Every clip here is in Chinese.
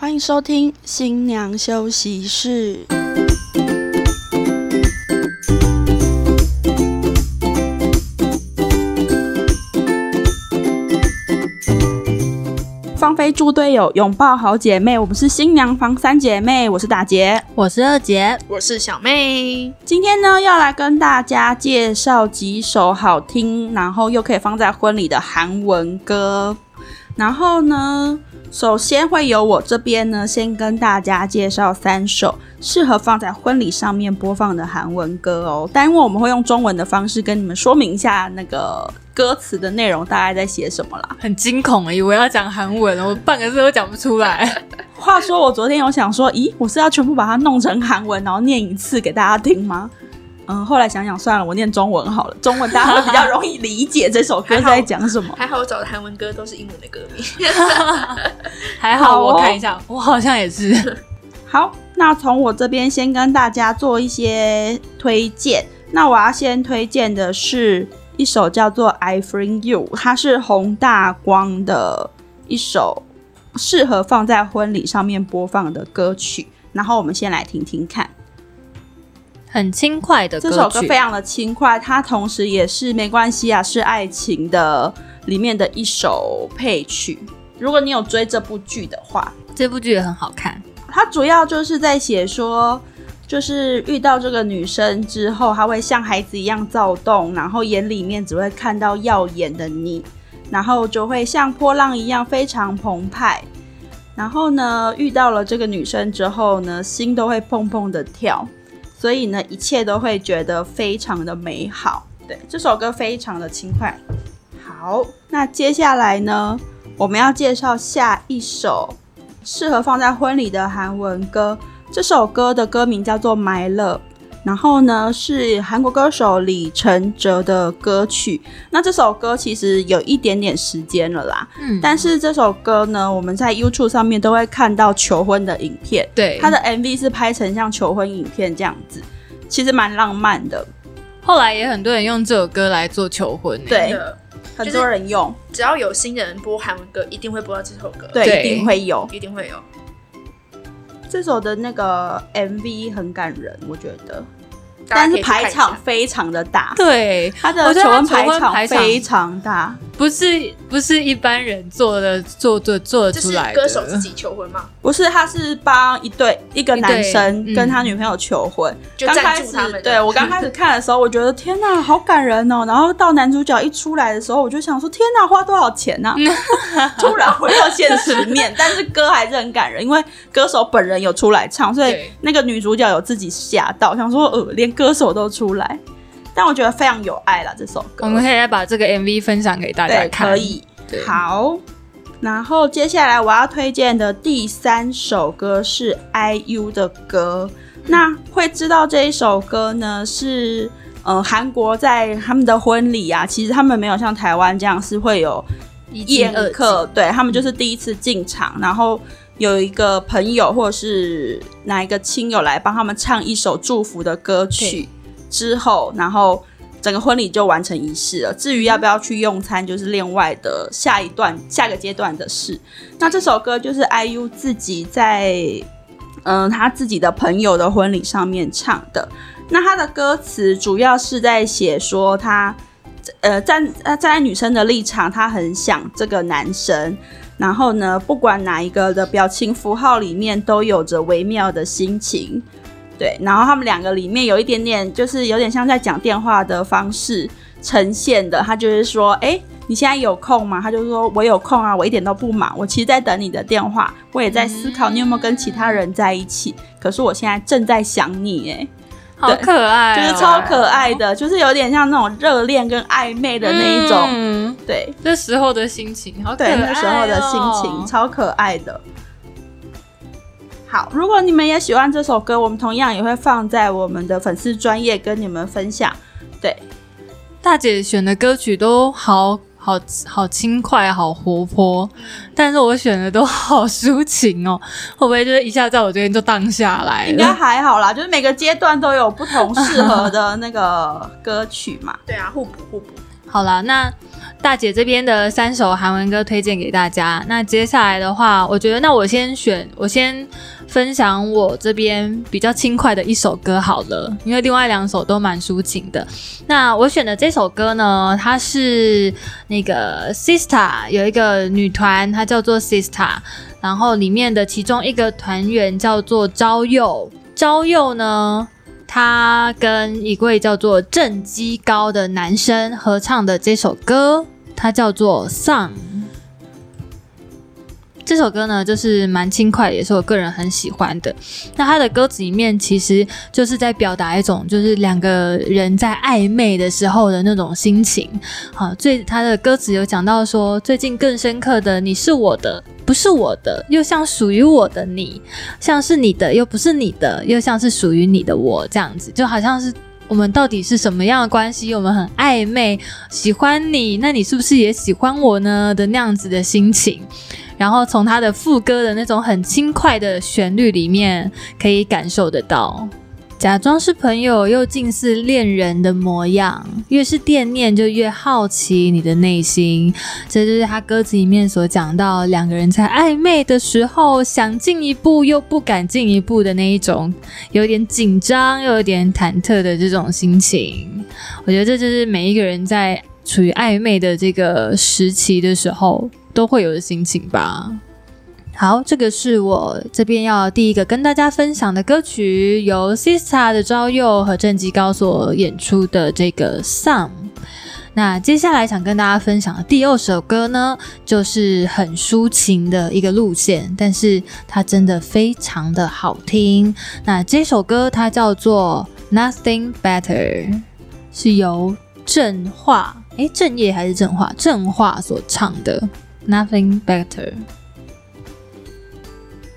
欢迎收听新娘休息室。猪队友，拥抱好姐妹，我们是新娘房三姐妹，我是大杰。我是二姐，我是小妹，今天呢，要来跟大家介绍几首好听，然后又可以放在婚礼的韩文歌。然后呢，首先会由我这边呢，先跟大家介绍三首适合放在婚礼上面播放的韩文歌哦。但因为我们会用中文的方式跟你们说明一下那个歌词的内容大概在写什么啦。很惊恐，以为要讲韩文，我半个字都讲不出来。话说，我昨天有想说，咦，我是要全部把它弄成韩文，然后念一次给大家听吗？嗯，后来想想算了，我念中文好了，中文大家会比较容易理解这首歌在讲什么。还好我找的韩文歌都是英文的歌名。还好好哦我看一下，我好像也是。好，那从我这边先跟大家做一些推荐。那我要先推荐的是一首叫做《I Bring You》，它是洪大光的一首适合放在婚礼上面播放的歌曲。然后我们先来听听看，很轻快的这歌曲首歌非常的轻快，它同时也是没关系啊，是爱情的里面的一首配曲。如果你有追这部剧的话，这部剧也很好看。它主要就是在写说，就是遇到这个女生之后，她会像孩子一样躁动，然后眼里面只会看到耀眼的你，然后就会像波浪一样非常澎湃。然后呢，遇到了这个女生之后呢，心都会砰砰的跳，所以呢，一切都会觉得非常的美好。对，这首歌非常的轻快。好，那接下来呢，我们要介绍下一首适合放在婚礼的韩文歌。这首歌的歌名叫做《My Love》，然后呢是韩国歌手李承哲的歌曲。那这首歌其实有一点点时间了啦，嗯，但是这首歌呢，我们在 YouTube 上面都会看到求婚的影片，对它的 MV 是拍成像求婚影片这样子，其实蛮浪漫的。后来也很多人用这首歌来做求婚。欸对很多人用，只要有新人播韩文歌，一定会播到这首歌。对，对一定会有。一定会有。这首的那个 MV 很感人，我觉得，但是排场非常的大，对，他的求婚排场非常大，不是不是一般人做的做做做得出来的。歌手自己求婚吗？不是，他是帮一对一个男生跟他女朋友求婚。就赞刚开始助他们。对我刚开始看的时候，我觉得天哪，好感人哦。然后到男主角一出来的时候，我就想说天哪，花多少钱呢、突然回到现实面，但是歌还是很感人，因为歌手本人有出来唱，所以那个女主角有自己吓到，想说呃，连歌手都出来。但我觉得非常有爱了，这首歌。我们可以再把这个 MV 分享给大家，看。可以。对，好，然后接下来我要推荐的第三首歌是 IU 的歌。那会知道这一首歌呢，是呃韩国在他们的婚礼啊，其实他们没有像台湾这样是会有宴二客，对他们就是第一次进场，然后有一个朋友或者是哪一个亲友来帮他们唱一首祝福的歌曲之后，然后整个婚礼就完成仪式了。至于要不要去用餐，就是另外的下一段下个阶段的事。那这首歌就是 IU 自己在嗯、他自己的朋友的婚礼上面唱的。那他的歌词主要是在写说他呃站站在女生的立场，她很想这个男生。然后呢，不管哪一个的表情符号里面都有着微妙的心情，对。然后他们两个里面有一点点，就是有点像在讲电话的方式呈现的。他就是说，哎，你现在有空吗？他就说我有空啊，我一点都不忙，我其实在等你的电话，我也在思考你有没有跟其他人在一起。可是我现在正在想你，哎。好可爱哦，就是超可爱的，就是有点像那种热恋跟暧昧的那一种，嗯对这时候的心情，好可爱那时候的心情超可爱的。好，如果你们也喜欢这首歌，我们同样也会放在我们的粉丝专业跟你们分享。对，大姐选的歌曲都好好好轻快，好活泼，但是我选的都好抒情哦，会不会就是一下在我这边就荡下来应该？还好啦，就是每个阶段都有不同适合的那个歌曲嘛。对啊，互补互补。好啦，那大姐这边的三首韩文歌推荐给大家。那接下来的话，我觉得那我先选，我先分享我这边比较轻快的一首歌好了，因为另外两首都蛮抒情的。那我选的这首歌呢，它是那个 Sista 有一个女团，它叫做 Sista，然后里面的其中一个团员叫做朝佑，朝佑呢。他跟一位叫做郑基高的男生合唱的这首歌，它叫做《Song》。这首歌呢，就是蛮轻快，也是我个人很喜欢的。那他的歌词里面，其实就是在表达一种，就是两个人在暧昧的时候的那种心情。好，最他的歌词有讲到说，最近更深刻的，你是我的，不是我的，又像属于我的你，像是你的，又不是你的，又像是属于你的我，这样子，就好像是我们到底是什么样的关系？我们很暧昧，喜欢你，那你是不是也喜欢我呢？的那样子的心情。然后从他的副歌的那种很轻快的旋律里面，可以感受得到，假装是朋友又近似恋人的模样，越是惦念就越好奇你的内心。这就是他歌词里面所讲到两个人在暧昧的时候，想进一步又不敢进一步的那一种，有点紧张又有点忐忑的这种心情。我觉得这就是每一个人在处于暧昧的这个时期的时候。都会有的心情吧。好，这个是我这边要第一个跟大家分享的歌曲，由 Sista 的朝佑和郑吉高所演出的这个 Song。那接下来想跟大家分享的第二首歌呢，就是很抒情的一个路线，但是它真的非常的好听。那这首歌它叫做 Nothing Better，是由正化，诶，正业还是正化？正化所唱的。Nothing better，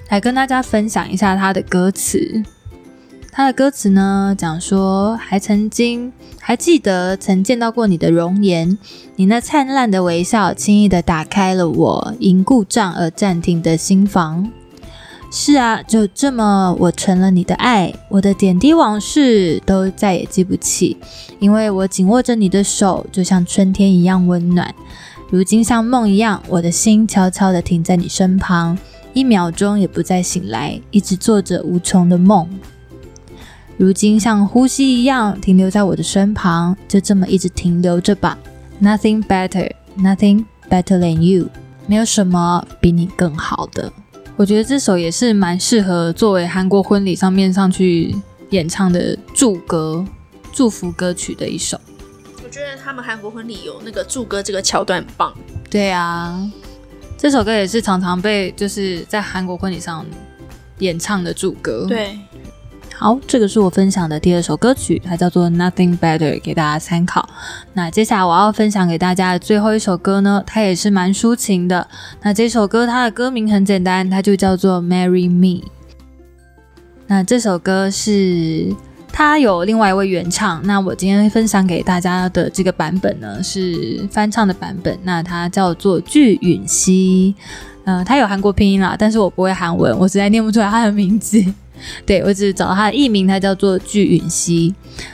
来跟大家分享一下他的歌词。他的歌词呢，讲说还曾经还记得曾见到过你的容颜，你那灿烂的微笑，轻易的打开了我因故障而暂停的心房。是啊，就这么我成了你的爱，我的点滴往事都再也记不起，因为我紧握着你的手，就像春天一样温暖。如今像梦一样，我的心悄悄地停在你身旁，一秒钟也不再醒来，一直做着无穷的梦。如今像呼吸一样停留在我的身旁，就这么一直停留着吧。Nothing better, nothing better than you，没有什么比你更好的。我觉得这首也是蛮适合作为韩国婚礼上面上去演唱的祝歌、祝福歌曲的一首。我觉得他们韩国婚礼有那个祝歌这个桥段很棒。对啊，这首歌也是常常被就是在韩国婚礼上演唱的祝歌。对，好，这个是我分享的第二首歌曲，它叫做 Nothing Better，给大家参考。那接下来我要分享给大家的最后一首歌呢，它也是蛮抒情的。那这首歌它的歌名很简单，它就叫做 Marry Me。那这首歌是。他有另外一位原唱，那我今天分享给大家的这个版本呢是翻唱的版本，那它叫做具允熙，呃，他有韩国拼音啦，但是我不会韩文，我实在念不出来他的名字，对我只是找到他的艺名，他叫做具允熙。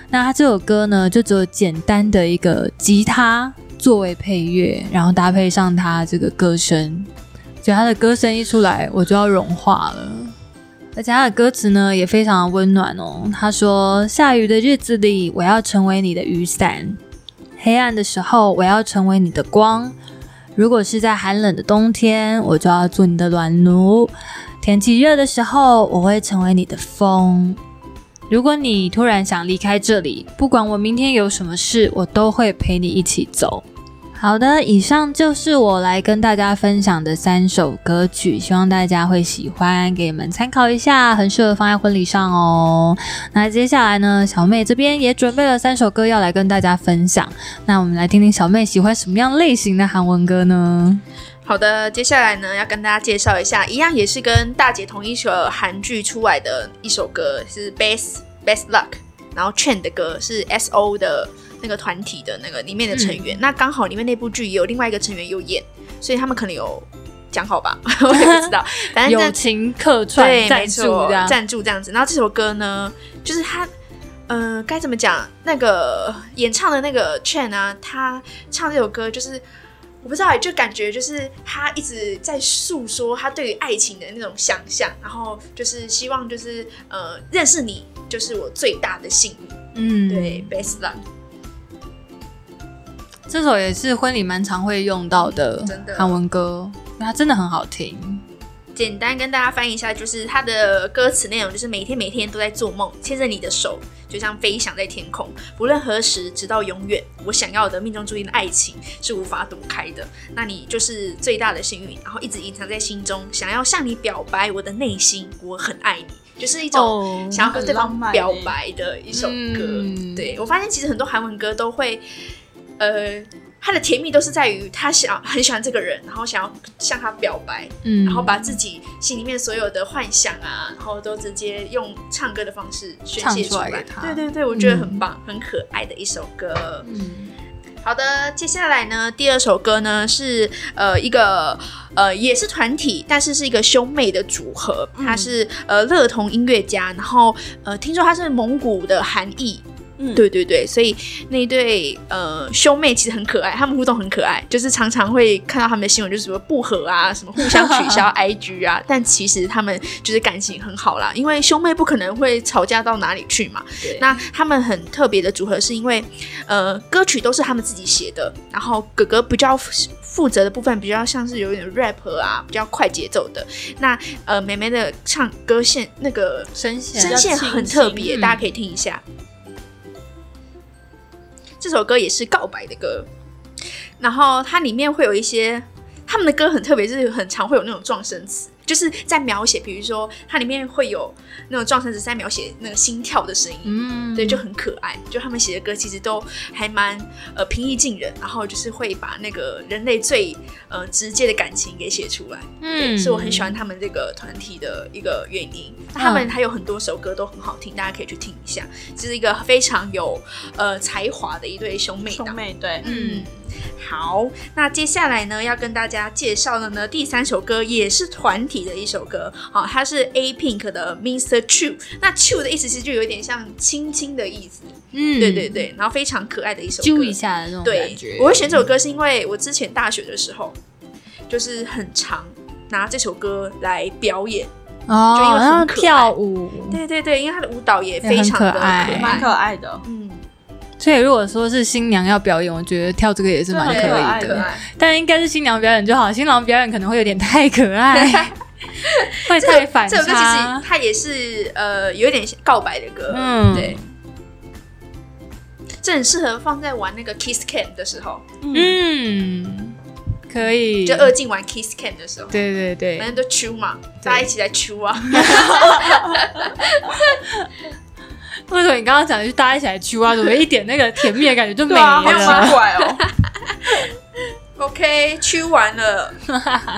那他这首歌呢，就只有简单的一个吉他作为配乐，然后搭配上他这个歌声，就他的歌声一出来，我就要融化了。而且他的歌词呢也非常温暖哦。他说：“下雨的日子里，我要成为你的雨伞；黑暗的时候，我要成为你的光。如果是在寒冷的冬天，我就要做你的暖炉；天气热的时候，我会成为你的风。如果你突然想离开这里，不管我明天有什么事，我都会陪你一起走。”好的，以上就是我来跟大家分享的三首歌曲，希望大家会喜欢，给你们参考一下，很适合放在婚礼上哦。那接下来呢，小妹这边也准备了三首歌要来跟大家分享。那我们来听听小妹喜欢什么样类型的韩文歌呢？好的，接下来呢要跟大家介绍一下，一样也是跟大姐同一首韩剧出来的一首歌，是 Best Best Luck，然后 Chen 的歌是 S O 的。那个团体的那个里面的成员，那刚好里面那部剧也有另外一个成员有演，所以他们可能有讲好吧，我也不知道。反正友情客串赞助这样，赞助这样子。然后这首歌呢，就是他呃，该怎么讲？那个演唱的那个 Chen 啊，他唱这首歌就是。我不知道，就感觉就是他一直在诉说他对于爱情的那种想象，然后就是希望就是呃认识你就是我最大的幸运，嗯，对，best Love。这首也是婚礼蛮常会用到的韩文歌，因为它真的很好听。简单跟大家翻译一下，就是它的歌词内容就是每天每天都在做梦，牵着你的手，就像飞翔在天空，不论何时，直到永远。我想要的命中注定的爱情是无法躲开的，那你就是最大的幸运，然后一直隐藏在心中，想要向你表白我的内心，我很爱你，就是一种哦想要跟对方表欸白的一首歌。嗯对我发现其实很多韩文歌都会，呃。他的甜蜜都是在于他想很喜欢这个人，然后想要向他表白，嗯，然后把自己心里面所有的幻想啊，然后都直接用唱歌的方式宣泄出来。对对对，我觉得很棒，很可爱的一首歌。嗯。好的，接下来呢，第二首歌呢是呃一个呃也是团体，但是是一个兄妹的组合，他是呃乐童音乐家，然后呃听说他是蒙古的韩裔，嗯，对对对，所以那一对呃兄妹其实很可爱，他们互动很可爱，就是常常会看到他们的新闻，就是什么不和啊，什么互相取消 IG 啊，但其实他们就是感情很好啦，因为兄妹不可能会吵架到哪里去嘛。对那他们很特别的组合，是因为呃歌曲都是他们自己写的，然后哥哥比较负责的部分比较像是有一点 rap 啊，比较快节奏的。那呃妹妹的唱歌线那个声线声线很特别，嗯大家可以听一下。这首歌也是告白的歌，然后它里面会有一些他们的歌很特别，就是很常会有那种撞声词，就是在描写，比如说它里面会有那种撞声词在描写那个心跳的声音，嗯，对，就很可爱。就他们写的歌其实都还蛮呃平易近人，然后就是会把那个人类最呃直接的感情给写出来。对，嗯是我很喜欢他们这个团体的一个原因。那他们还有很多首歌都很好听，大家可以去听一下。这是一个非常有呃才华的一对兄妹妹对，嗯，好，那接下来呢，要跟大家介绍的呢，第三首歌也是团体的一首歌，好、它是 A Pink 的 Mr. Chu。那 Chu 的意思其实就有点像亲亲的意思，嗯，对对对，然后非常可爱的一首歌。揪一下的那种感觉。，我会选这首歌是因为我之前大学的时候，就是很常拿这首歌来表演。哦，就因为很然后可爱跳舞，对对对，因为他的舞蹈也非常的可爱蛮可爱的，嗯，所以如果说是新娘要表演，我觉得跳这个也是蛮可以的。但应该是新娘表演就好，新郎表演可能会有点太可爱，会太反这首歌其实。它也是呃有点告白的歌，嗯对。这很适合放在玩那个 Kiss Cam 的时候，嗯，嗯，可以。就二进玩 Kiss Cam 的时候，对对对反，正都 chew 嘛，大家一起来 chew 啊。为什么你刚刚讲的是大家一起来去啊？怎么一点那个甜蜜的感觉就没对啊，好奇了？怪哦，OK，chew 完了，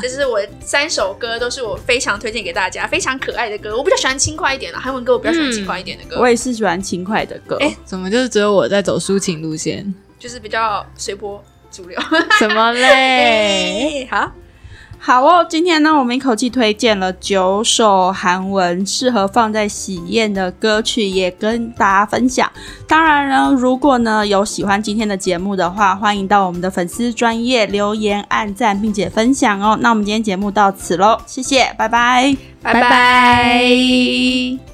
这是我三首歌，都是我非常推荐给大家，非常可爱的歌。我比较喜欢轻快一点的韩文歌，我比较喜欢轻快一点的歌，我也是喜欢轻快的歌，哎，怎么就是只有我在走抒情路线？就是比较随波逐流。怎么嘞？好，好哦，今天呢，我们一口气推荐了九首韩文适合放在喜宴的歌曲，也跟大家分享。当然呢，如果呢有喜欢今天的节目的话，欢迎到我们的粉丝专业留言、按赞，并且分享哦。那我们今天节目到此喽，谢谢，拜拜。拜拜